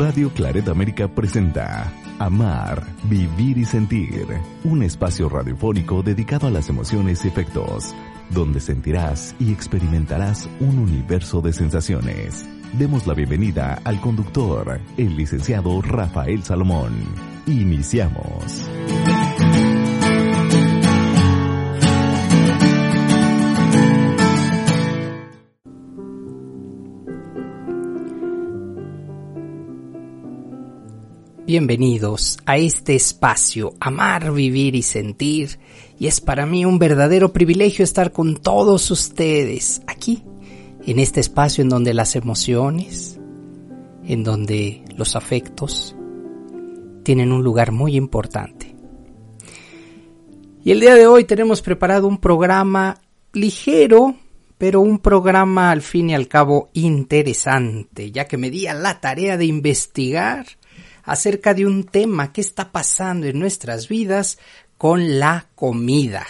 Radio Claret América presenta Amar, Vivir y Sentir, un espacio radiofónico dedicado a las emociones y efectos, donde sentirás y experimentarás un universo de sensaciones. Demos la bienvenida al conductor, el licenciado Rafael Salomón. Iniciamos. Bienvenidos a este espacio, amar, vivir y sentir, y es para mí un verdadero privilegio estar con todos ustedes aquí, en este espacio en donde las emociones, en donde los afectos tienen un lugar muy importante. Y el día de hoy tenemos preparado un programa ligero, pero un programa al fin y al cabo interesante, ya que me di a la tarea de investigar acerca de un tema que está pasando en nuestras vidas con la comida.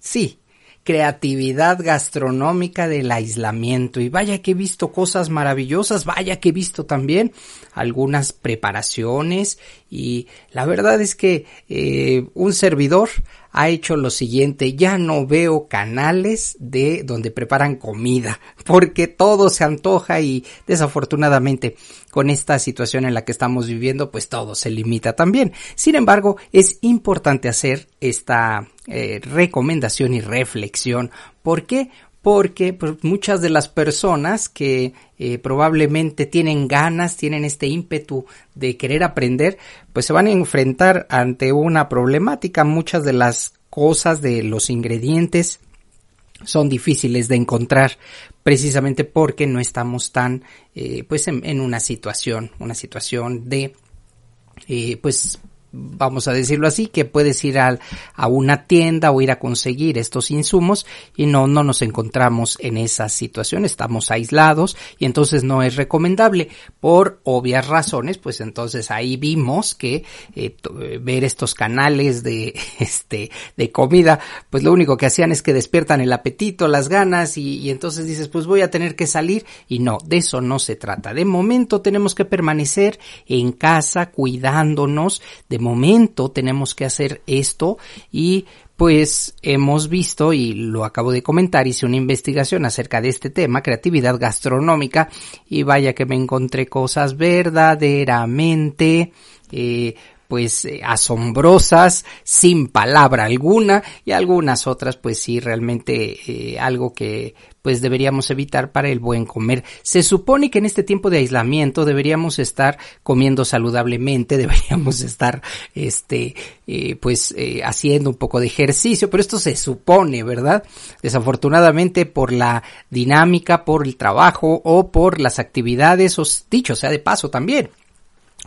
Sí, creatividad gastronómica del aislamiento. Y vaya que he visto cosas maravillosas, vaya que he visto también algunas preparaciones y la verdad es que eh, un servidor ha hecho lo siguiente, ya no veo canales de donde preparan comida, porque todo se antoja y desafortunadamente con esta situación en la que estamos viviendo, pues todo se limita también. Sin embargo, es importante hacer esta eh, recomendación y reflexión. ¿Por qué? Porque pues, muchas de las personas que eh, probablemente tienen ganas, tienen este ímpetu de querer aprender, pues se van a enfrentar ante una problemática. Muchas de las cosas, de los ingredientes, son difíciles de encontrar precisamente porque no estamos tan eh, pues en, una situación una situación de eh, pues vamos a decirlo así, que puedes ir a, a, una tienda o ir a conseguir estos insumos y no, no nos encontramos en esa situación, estamos aislados y entonces no es recomendable por obvias razones, pues entonces ahí vimos que eh, ver estos canales de, este, de comida, pues lo único que hacían es que despiertan el apetito, las ganas y, y entonces dices, pues voy a tener que salir y no, de eso no se trata. De momento tenemos que permanecer en casa cuidándonos de momento tenemos que hacer esto y pues hemos visto, y lo acabo de comentar, hice una investigación acerca de este tema, creatividad gastronómica, y vaya que me encontré cosas verdaderamente eh, pues eh, asombrosas, sin palabra alguna, y algunas otras pues sí realmente eh, algo que pues deberíamos evitar para el buen comer. Se supone que en este tiempo de aislamiento deberíamos estar comiendo saludablemente, deberíamos estar este eh, pues haciendo un poco de ejercicio, pero esto se supone, ¿verdad? Desafortunadamente por la dinámica, por el trabajo o por las actividades, o dicho sea de paso también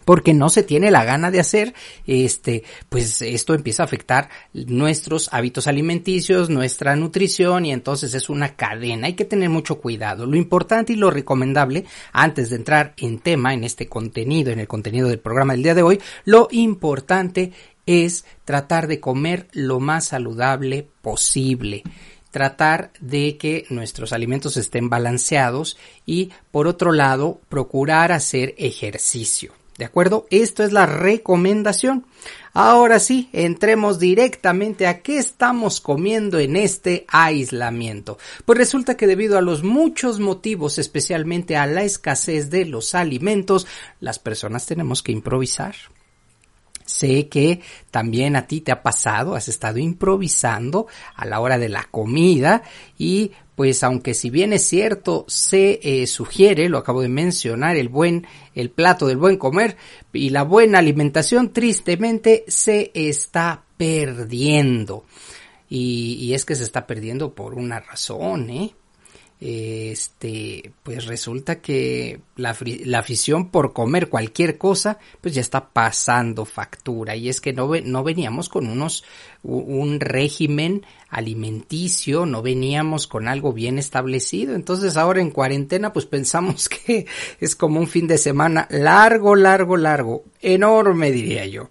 porque no se tiene la gana de hacer, este, pues esto empieza a afectar nuestros hábitos alimenticios, nuestra nutrición y entonces es una cadena. Hay que tener mucho cuidado. Lo importante y lo recomendable, antes de entrar en tema, en este contenido, en el contenido del programa del día de hoy, lo importante es tratar de comer lo más saludable posible tratar de que nuestros alimentos estén balanceados y por otro lado procurar hacer ejercicio. ¿De acuerdo? Esto es la recomendación. Ahora sí, entremos directamente a qué estamos comiendo en este aislamiento. Pues resulta que debido a los muchos motivos, especialmente a la escasez de los alimentos, las personas tenemos que improvisar. Sé que también a ti te ha pasado, has estado improvisando a la hora de la comida y pues aunque si bien es cierto se eh, sugiere, lo acabo de mencionar, el buen, el plato del buen comer y la buena alimentación tristemente se está perdiendo. Y, y es que se está perdiendo por una razón, ¿eh? Este, pues resulta que la, la, afición por comer cualquier cosa, pues ya está pasando factura. Y es que no, no veníamos con unos, un régimen alimenticio, no veníamos con algo bien establecido. Entonces ahora en cuarentena, pues pensamos que es como un fin de semana largo, largo, largo, enorme diría yo.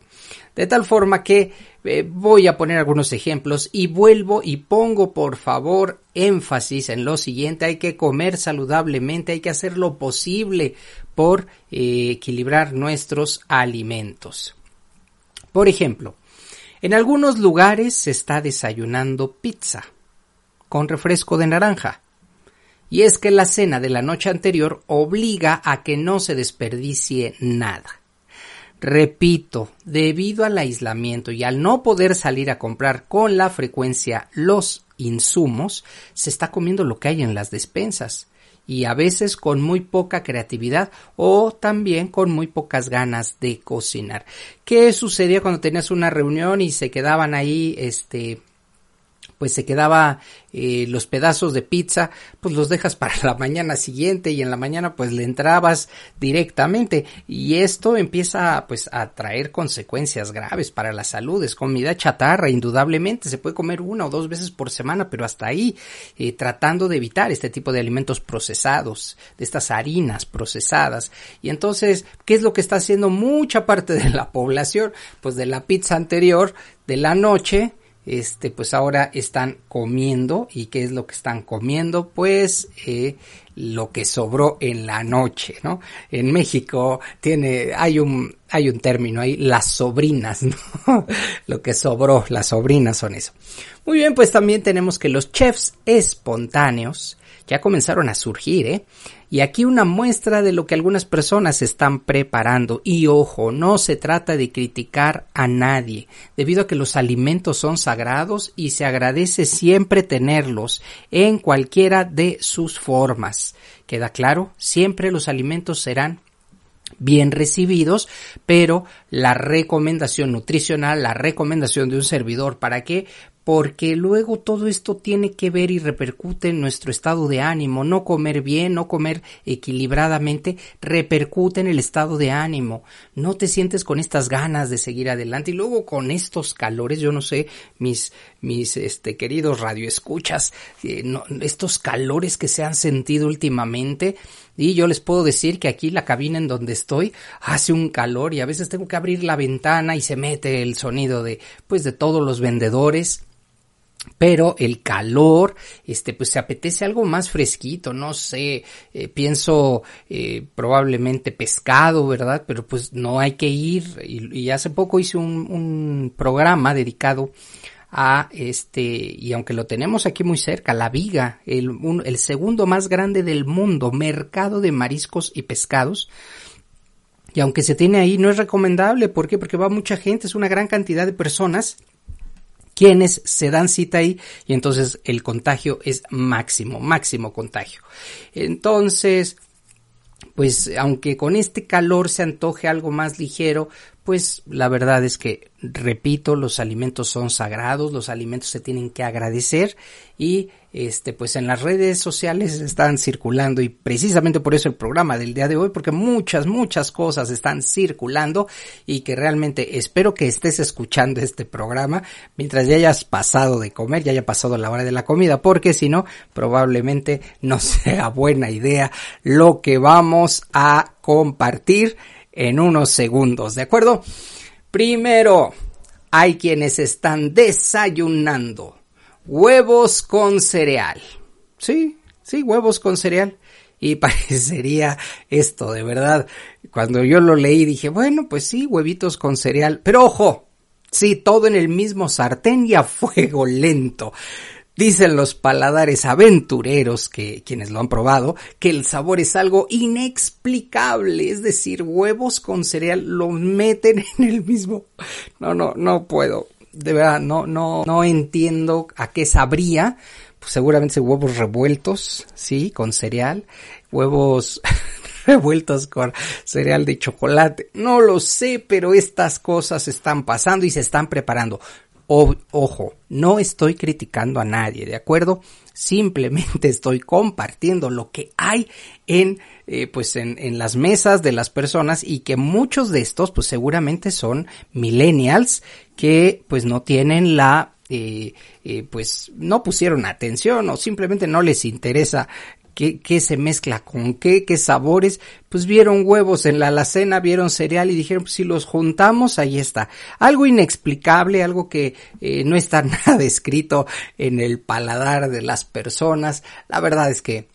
De tal forma que eh, voy a poner algunos ejemplos y vuelvo y pongo por favor énfasis en lo siguiente, hay que comer saludablemente, hay que hacer lo posible por eh, equilibrar nuestros alimentos. Por ejemplo, en algunos lugares se está desayunando pizza con refresco de naranja. Y es que la cena de la noche anterior obliga a que no se desperdicie nada. Repito, debido al aislamiento y al no poder salir a comprar con la frecuencia los insumos, se está comiendo lo que hay en las despensas y a veces con muy poca creatividad o también con muy pocas ganas de cocinar. ¿Qué sucedía cuando tenías una reunión y se quedaban ahí este pues se quedaba eh, los pedazos de pizza, pues los dejas para la mañana siguiente y en la mañana pues le entrabas directamente. Y esto empieza pues a traer consecuencias graves para la salud, es comida chatarra, indudablemente. Se puede comer una o dos veces por semana, pero hasta ahí eh, tratando de evitar este tipo de alimentos procesados, de estas harinas procesadas. Y entonces, ¿qué es lo que está haciendo mucha parte de la población? Pues de la pizza anterior, de la noche, este, pues ahora están comiendo. ¿Y qué es lo que están comiendo? Pues eh, lo que sobró en la noche, ¿no? En México tiene, hay un, hay un término ahí, las sobrinas, ¿no? lo que sobró, las sobrinas son eso. Muy bien, pues también tenemos que los chefs espontáneos ya comenzaron a surgir, ¿eh? Y aquí una muestra de lo que algunas personas están preparando. Y ojo, no se trata de criticar a nadie, debido a que los alimentos son sagrados y se agradece siempre tenerlos en cualquiera de sus formas. ¿Queda claro? Siempre los alimentos serán bien recibidos, pero la recomendación nutricional, la recomendación de un servidor para que porque luego todo esto tiene que ver y repercute en nuestro estado de ánimo. No comer bien, no comer equilibradamente, repercute en el estado de ánimo. No te sientes con estas ganas de seguir adelante y luego con estos calores, yo no sé, mis, mis este, queridos radioescuchas, eh, estos calores que se han sentido últimamente, y yo les puedo decir que aquí la cabina en donde estoy hace un calor y a veces tengo que abrir la ventana y se mete el sonido de pues de todos los vendedores pero el calor, este, pues se apetece algo más fresquito, no sé, eh, pienso eh, probablemente pescado, ¿verdad? Pero pues no hay que ir, y, hace poco hice un, programa dedicado a este, y aunque lo tenemos aquí muy cerca, La Viga, el, el segundo más grande del mundo, mercado de mariscos y pescados, y aunque se tiene ahí, no es recomendable, ¿por qué? Porque va mucha gente, es una gran cantidad de personas, quienes se dan cita ahí y entonces el contagio es máximo, máximo contagio. Entonces, pues aunque con este calor se antoje algo más ligero, pues la verdad es que, repito, los alimentos son sagrados, los alimentos se tienen que agradecer y este pues en las redes sociales están circulando y precisamente por eso el programa del día de hoy porque muchas muchas cosas están circulando y que realmente espero que estés escuchando este programa mientras ya hayas pasado de comer, ya haya pasado la hora de la comida, porque si no probablemente no sea buena idea lo que vamos a compartir en unos segundos, ¿de acuerdo? Primero, hay quienes están desayunando huevos con cereal. Sí, sí, huevos con cereal. Y parecería esto, de verdad. Cuando yo lo leí dije, bueno, pues sí, huevitos con cereal. Pero ojo, sí, todo en el mismo sartén y a fuego lento. Dicen los paladares aventureros, que quienes lo han probado, que el sabor es algo inexplicable, es decir, huevos con cereal los meten en el mismo. No, no, no puedo. De verdad, no, no, no entiendo a qué sabría. Pues seguramente huevos revueltos, sí, con cereal, huevos revueltos con cereal de chocolate. No lo sé, pero estas cosas están pasando y se están preparando ojo, no estoy criticando a nadie, ¿de acuerdo? Simplemente estoy compartiendo lo que hay en, eh, pues en, en, las mesas de las personas y que muchos de estos, pues seguramente son millennials que pues no tienen la, eh, eh, pues no pusieron atención o simplemente no les interesa qué, qué se mezcla con qué, qué sabores, pues vieron huevos en la alacena, vieron cereal y dijeron, pues si los juntamos, ahí está. Algo inexplicable, algo que eh, no está nada escrito en el paladar de las personas. La verdad es que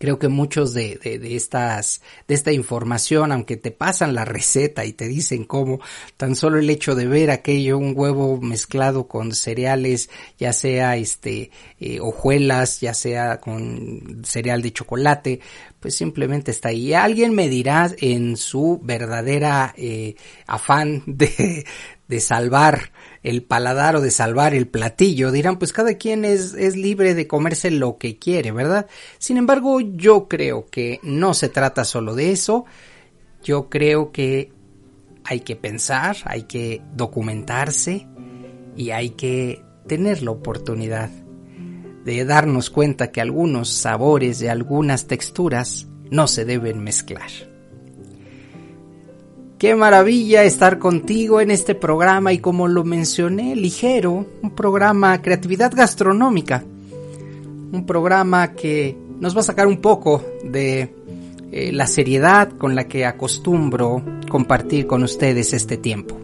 creo que muchos de, de, estas, de esta información, aunque te pasan la receta y te dicen cómo, tan solo el hecho de ver aquello, un huevo mezclado con cereales, ya sea este, eh, hojuelas, ya sea con cereal de chocolate, pues simplemente está ahí. Alguien me dirá en su verdadera eh, afán de, de salvar el paladar o de salvar el platillo. Dirán, pues cada quien es, es libre de comerse lo que quiere, ¿verdad? Sin embargo, yo creo que no se trata solo de eso. Yo creo que hay que pensar, hay que documentarse y hay que tener la oportunidad de darnos cuenta que algunos sabores y algunas texturas no se deben mezclar. Qué maravilla estar contigo en este programa y como lo mencioné, ligero, un programa creatividad gastronómica, un programa que nos va a sacar un poco de eh, la seriedad con la que acostumbro compartir con ustedes este tiempo.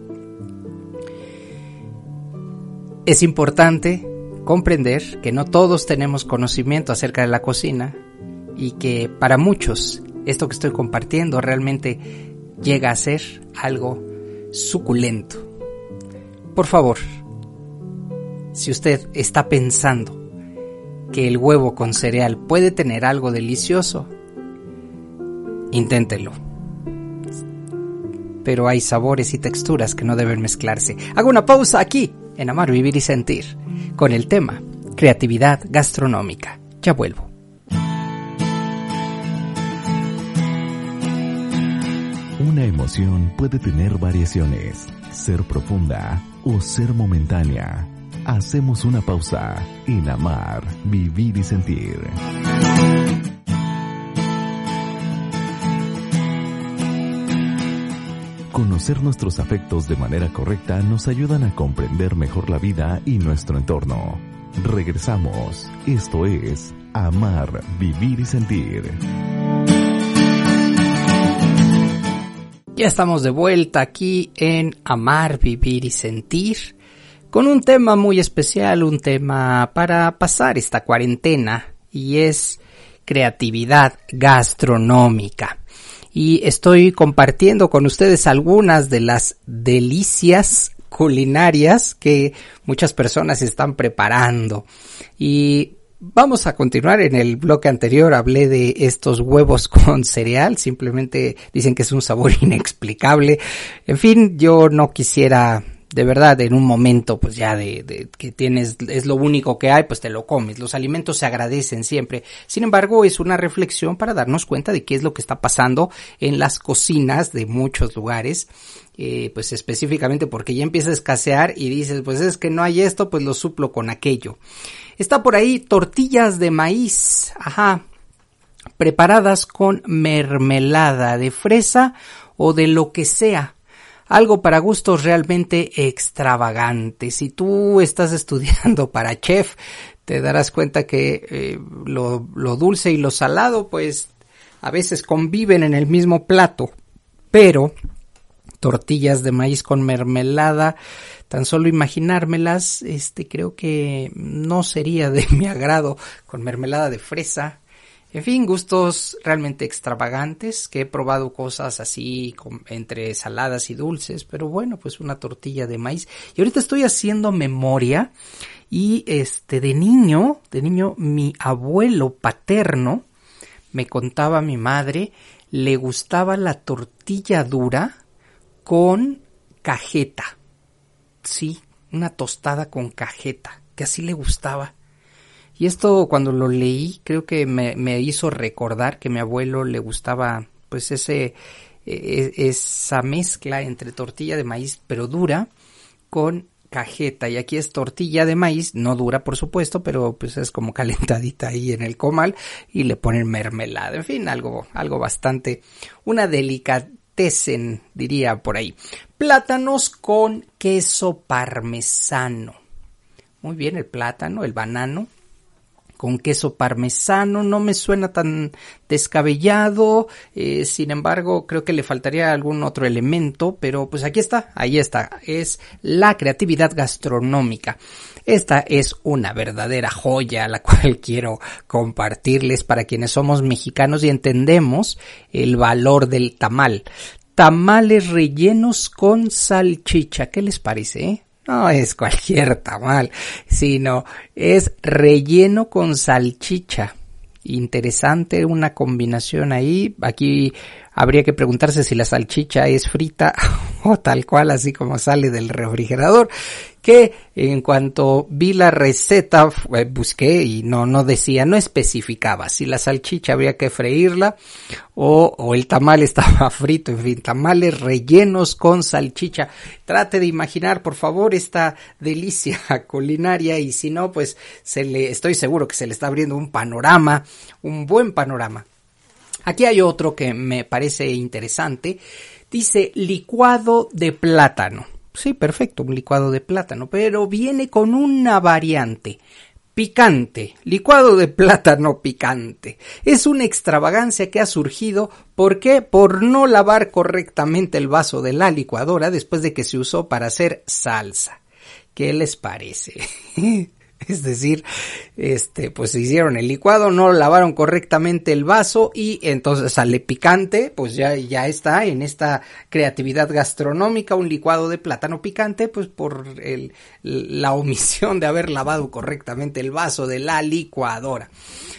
Es importante comprender que no todos tenemos conocimiento acerca de la cocina y que para muchos esto que estoy compartiendo realmente llega a ser algo suculento. Por favor, si usted está pensando que el huevo con cereal puede tener algo delicioso, inténtelo. Pero hay sabores y texturas que no deben mezclarse. Hago una pausa aquí en Amar, Vivir y Sentir con el tema Creatividad Gastronómica. Ya vuelvo. Una emoción puede tener variaciones, ser profunda o ser momentánea. Hacemos una pausa en amar, vivir y sentir. Conocer nuestros afectos de manera correcta nos ayudan a comprender mejor la vida y nuestro entorno. Regresamos. Esto es Amar, Vivir y Sentir. Ya estamos de vuelta aquí en Amar, Vivir y Sentir con un tema muy especial, un tema para pasar esta cuarentena y es creatividad gastronómica. Y estoy compartiendo con ustedes algunas de las delicias culinarias que muchas personas están preparando. Y Vamos a continuar. En el bloque anterior hablé de estos huevos con cereal. Simplemente dicen que es un sabor inexplicable. En fin, yo no quisiera de verdad en un momento pues ya de, que tienes es lo único que hay pues te lo comes los alimentos se agradecen siempre sin embargo es una reflexión para darnos cuenta de qué es lo que está pasando en las cocinas de muchos lugares eh, pues específicamente porque ya empieza a escasear y dices pues es que no hay esto pues lo suplo con aquello está por ahí tortillas de maíz ajá preparadas con mermelada de fresa o de lo que sea algo para gustos realmente extravagantes. Si tú estás estudiando para chef, te darás cuenta que eh, lo dulce y lo salado pues a veces conviven en el mismo plato, pero tortillas de maíz con mermelada, tan solo imaginármelas, este creo que no sería de mi agrado con mermelada de fresa, en fin, gustos realmente extravagantes, que he probado cosas así entre saladas y dulces, pero bueno, pues una tortilla de maíz. Y ahorita estoy haciendo memoria y este de niño, de niño mi abuelo paterno me contaba mi madre, le gustaba la tortilla dura con cajeta. Sí, una tostada con cajeta, que así le gustaba. Y esto cuando lo leí creo que me, hizo recordar que a mi abuelo le gustaba pues ese e, e, esa mezcla entre tortilla de maíz pero dura con cajeta y aquí es tortilla de maíz, no dura por supuesto, pero pues es como calentadita ahí en el comal y le ponen mermelada, en fin, algo algo bastante una diría por ahí. Plátanos con queso parmesano. Muy bien, el plátano, el banano con queso parmesano, no me suena tan descabellado, eh, sin embargo creo que le faltaría algún otro elemento, pero pues aquí está, ahí está, es la creatividad gastronómica. Esta es una verdadera joya la cual quiero compartirles para quienes somos mexicanos y entendemos el valor del tamal. Tamales rellenos con salchicha, ¿qué les parece? Eh? No es cualquier tamal, sino es relleno con salchicha. Interesante una combinación ahí. Aquí habría que preguntarse si la salchicha es frita o tal cual así como sale del refrigerador que en cuanto vi la receta busqué y no no decía no especificaba si la salchicha había que freírla o, o el tamal estaba frito en fin tamales rellenos con salchicha. Trate de imaginar por favor esta delicia culinaria y si no pues se le estoy seguro que se le está abriendo un panorama un buen panorama Aquí hay otro que me parece interesante. Dice licuado de plátano. Sí, perfecto, un licuado de plátano, pero viene con una variante. Picante, licuado de plátano picante. Es una extravagancia que ha surgido, ¿por qué? Por no lavar correctamente el vaso de la licuadora después de que se usó para hacer salsa. ¿Qué les parece? Es decir, este, pues hicieron el licuado, no lavaron correctamente el vaso y entonces sale picante, pues ya, ya está en esta creatividad gastronómica, un licuado de plátano picante, pues por la omisión de haber lavado correctamente el vaso de la licuadora.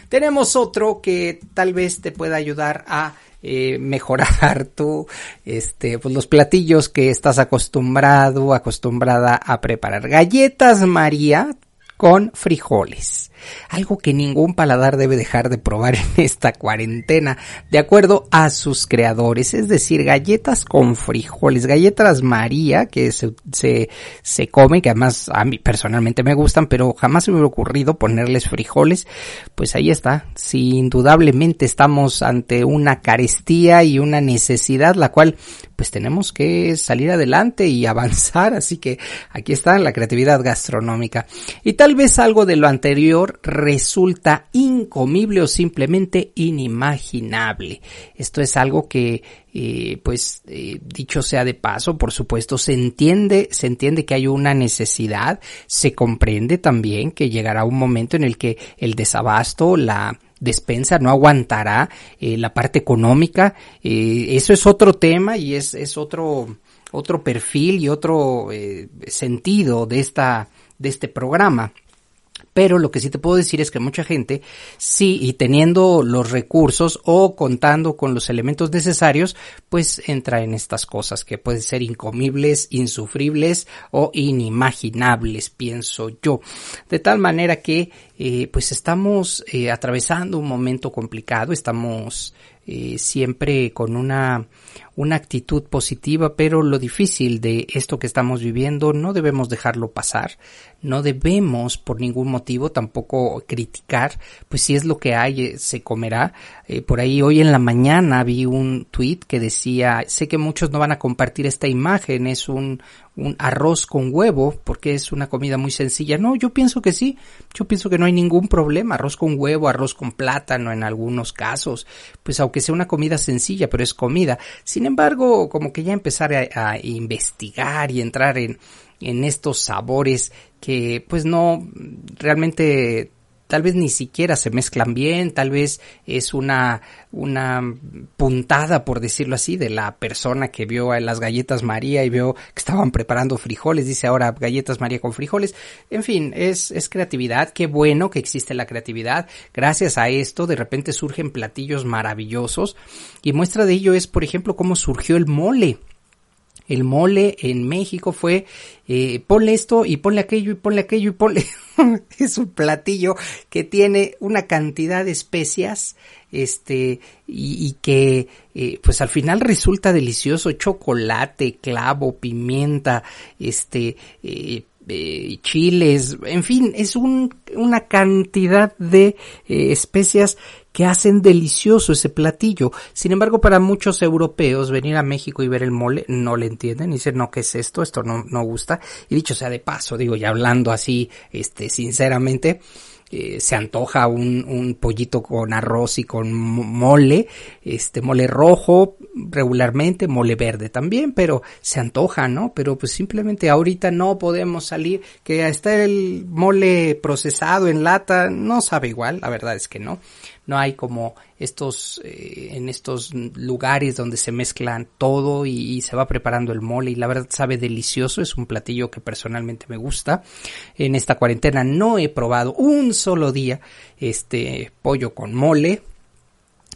Tenemos otro que tal vez te pueda ayudar a eh, mejorar tu, este, pues los platillos que estás acostumbrado, acostumbrada a preparar. Galletas María, con frijoles. Algo que ningún paladar debe dejar de probar en esta cuarentena, de acuerdo a sus creadores, es decir, galletas con frijoles, galletas María, que se, se, se come, que además a mí personalmente me gustan, pero jamás se me hubiera ocurrido ponerles frijoles, pues ahí está, si indudablemente estamos ante una carestía y una necesidad, la cual pues tenemos que salir adelante y avanzar, así que aquí está la creatividad gastronómica. Y tal vez algo de lo anterior resulta incomible o simplemente inimaginable. Esto es algo que eh, pues eh, dicho sea de paso, por supuesto, se entiende, se entiende que hay una necesidad, se comprende también que llegará un momento en el que el desabasto, la despensa, no aguantará eh, la parte económica. Eso es otro tema y es, es otro, otro perfil y otro sentido de esta, de este programa. Pero lo que sí te puedo decir es que mucha gente, sí, y teniendo los recursos o contando con los elementos necesarios, pues entra en estas cosas que pueden ser incomibles, insufribles o inimaginables, pienso yo. De tal manera que, eh, pues estamos eh, atravesando un momento complicado, estamos eh, siempre con una, una actitud positiva, pero lo difícil de esto que estamos viviendo no debemos dejarlo pasar, no debemos por ningún motivo tampoco criticar, pues si es lo que hay, eh, se comerá. Eh, por ahí hoy en la mañana vi un tweet que decía, sé que muchos no van a compartir esta imagen, es un, un arroz con huevo, porque es una comida muy sencilla. No, yo pienso que sí, yo pienso que no hay ningún problema, arroz con huevo, arroz con plátano en algunos casos, pues aunque sea una comida sencilla, pero es comida. Sin embargo, como que ya empezar a, investigar y entrar en, en estos sabores que pues no realmente tal vez ni siquiera se mezclan bien, tal vez es una, una puntada, por decirlo así, de la persona que vio a las galletas María y vio que estaban preparando frijoles, dice ahora galletas María con frijoles. En fin, es, es creatividad, qué bueno que existe la creatividad. Gracias a esto, de repente surgen platillos maravillosos y muestra de ello es, por ejemplo, cómo surgió el mole. El mole en México fue, eh, ponle esto y ponle aquello y ponle aquello y ponle... es un platillo que tiene una cantidad de especias, este, y, que, eh, pues al final resulta delicioso, chocolate, clavo, pimienta, este, eh, eh, chiles, en fin, es un, una cantidad de eh, especias que hacen delicioso ese platillo. Sin embargo, para muchos europeos venir a México y ver el mole no le entienden, dicen, no, ¿qué es esto? Esto no, no gusta. Y dicho sea de paso, digo, ya hablando así, este, sinceramente, eh, se antoja un, un, pollito con arroz y con mole, este mole rojo regularmente, mole verde también, pero se antoja, ¿no? Pero pues simplemente ahorita no podemos salir, que está el mole procesado en lata, no sabe igual, la verdad es que no no hay como estos, eh, en estos lugares donde se mezclan todo y, se va preparando el mole y la verdad sabe delicioso, es un platillo que personalmente me gusta. En esta cuarentena no he probado un solo día este pollo con mole,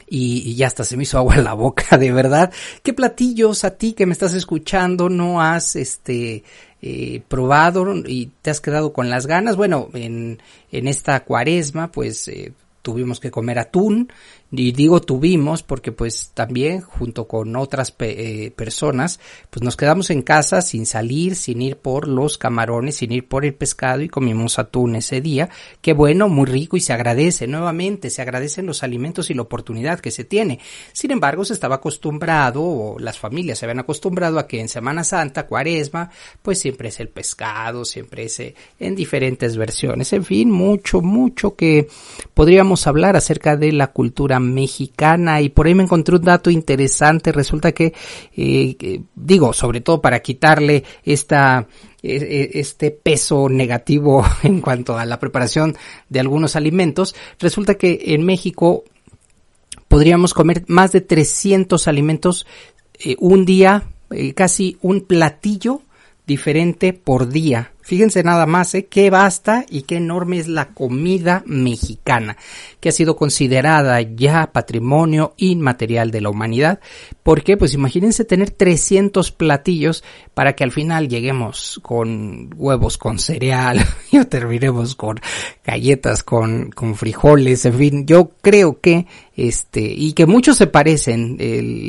y, ya hasta se me hizo agua en la boca, de verdad. ¿Qué platillos a ti que me estás escuchando no has este eh, probado y te has quedado con las ganas? Bueno, en, en esta cuaresma, pues eh, tuvimos que comer atún y digo tuvimos porque pues también junto con otras eh, personas pues nos quedamos en casa sin salir, sin ir por los camarones, sin ir por el pescado y comimos atún ese día. Qué bueno, muy rico y se agradece nuevamente, se agradecen los alimentos y la oportunidad que se tiene. Sin embargo, se estaba acostumbrado o las familias se habían acostumbrado a que en Semana Santa, Cuaresma, pues siempre es el pescado, siempre es eh, en diferentes versiones. En fin, mucho, mucho que podríamos hablar acerca de la cultura mexicana y por ahí me encontré un dato interesante. Resulta que, eh, digo, sobre todo para quitarle esta e, e, este peso negativo en cuanto a la preparación de algunos alimentos, resulta que en México podríamos comer más de 300 alimentos eh, un día, eh, casi un platillo diferente por día. Fíjense nada más, ¿eh? qué basta y qué enorme es la comida mexicana, que ha sido considerada ya patrimonio inmaterial de la humanidad. ¿Por qué? Pues imagínense tener 300 platillos para que al final lleguemos con huevos con cereal y terminemos con galletas con, con frijoles, en fin, yo creo que este, y que muchos se parecen,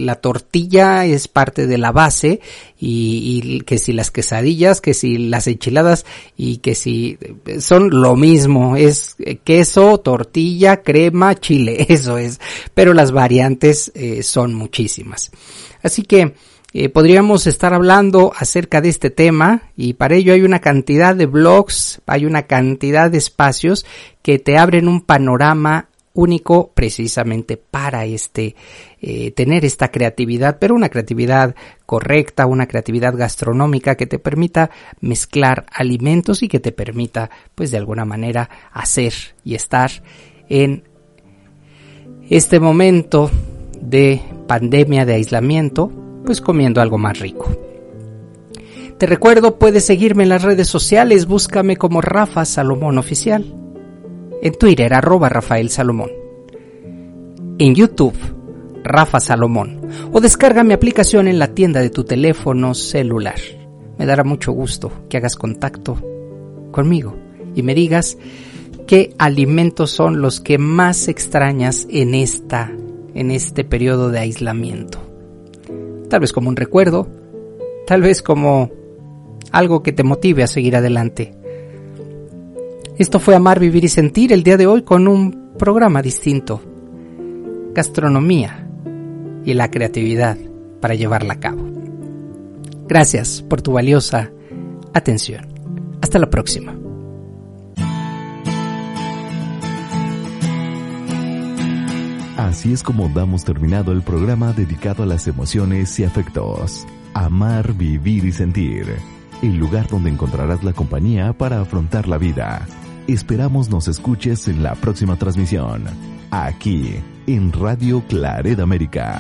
la tortilla es parte de la base y, y que si las quesadillas, que si las enchiladas y que si son lo mismo, es queso, tortilla, crema, chile, eso es, pero las variantes eh, son muchísimas. Así que eh, podríamos estar hablando acerca de este tema y para ello hay una cantidad de blogs, hay una cantidad de espacios que te abren un panorama único precisamente para este eh, tener esta creatividad pero una creatividad correcta una creatividad gastronómica que te permita mezclar alimentos y que te permita pues de alguna manera hacer y estar en este momento de pandemia de aislamiento pues comiendo algo más rico. Te recuerdo puedes seguirme en las redes sociales búscame como Rafa Salomón Oficial en Twitter arroba Rafael Salomón, en YouTube Rafa Salomón o descarga mi aplicación en la tienda de tu teléfono celular. Me dará mucho gusto que hagas contacto conmigo y me digas qué alimentos son los que más extrañas en esta en este periodo de aislamiento. Tal vez como un recuerdo, tal vez como algo que te motive a seguir adelante. Esto fue Amar, Vivir y Sentir el día de hoy con un programa distinto. Gastronomía y la creatividad para llevarla a cabo. Gracias por tu valiosa atención. Hasta la próxima. Así es como damos terminado el programa dedicado a las emociones y afectos. Amar, vivir y sentir. El lugar donde encontrarás la compañía para afrontar la vida Esperamos nos escuches en la próxima transmisión, aquí en Radio Claret América.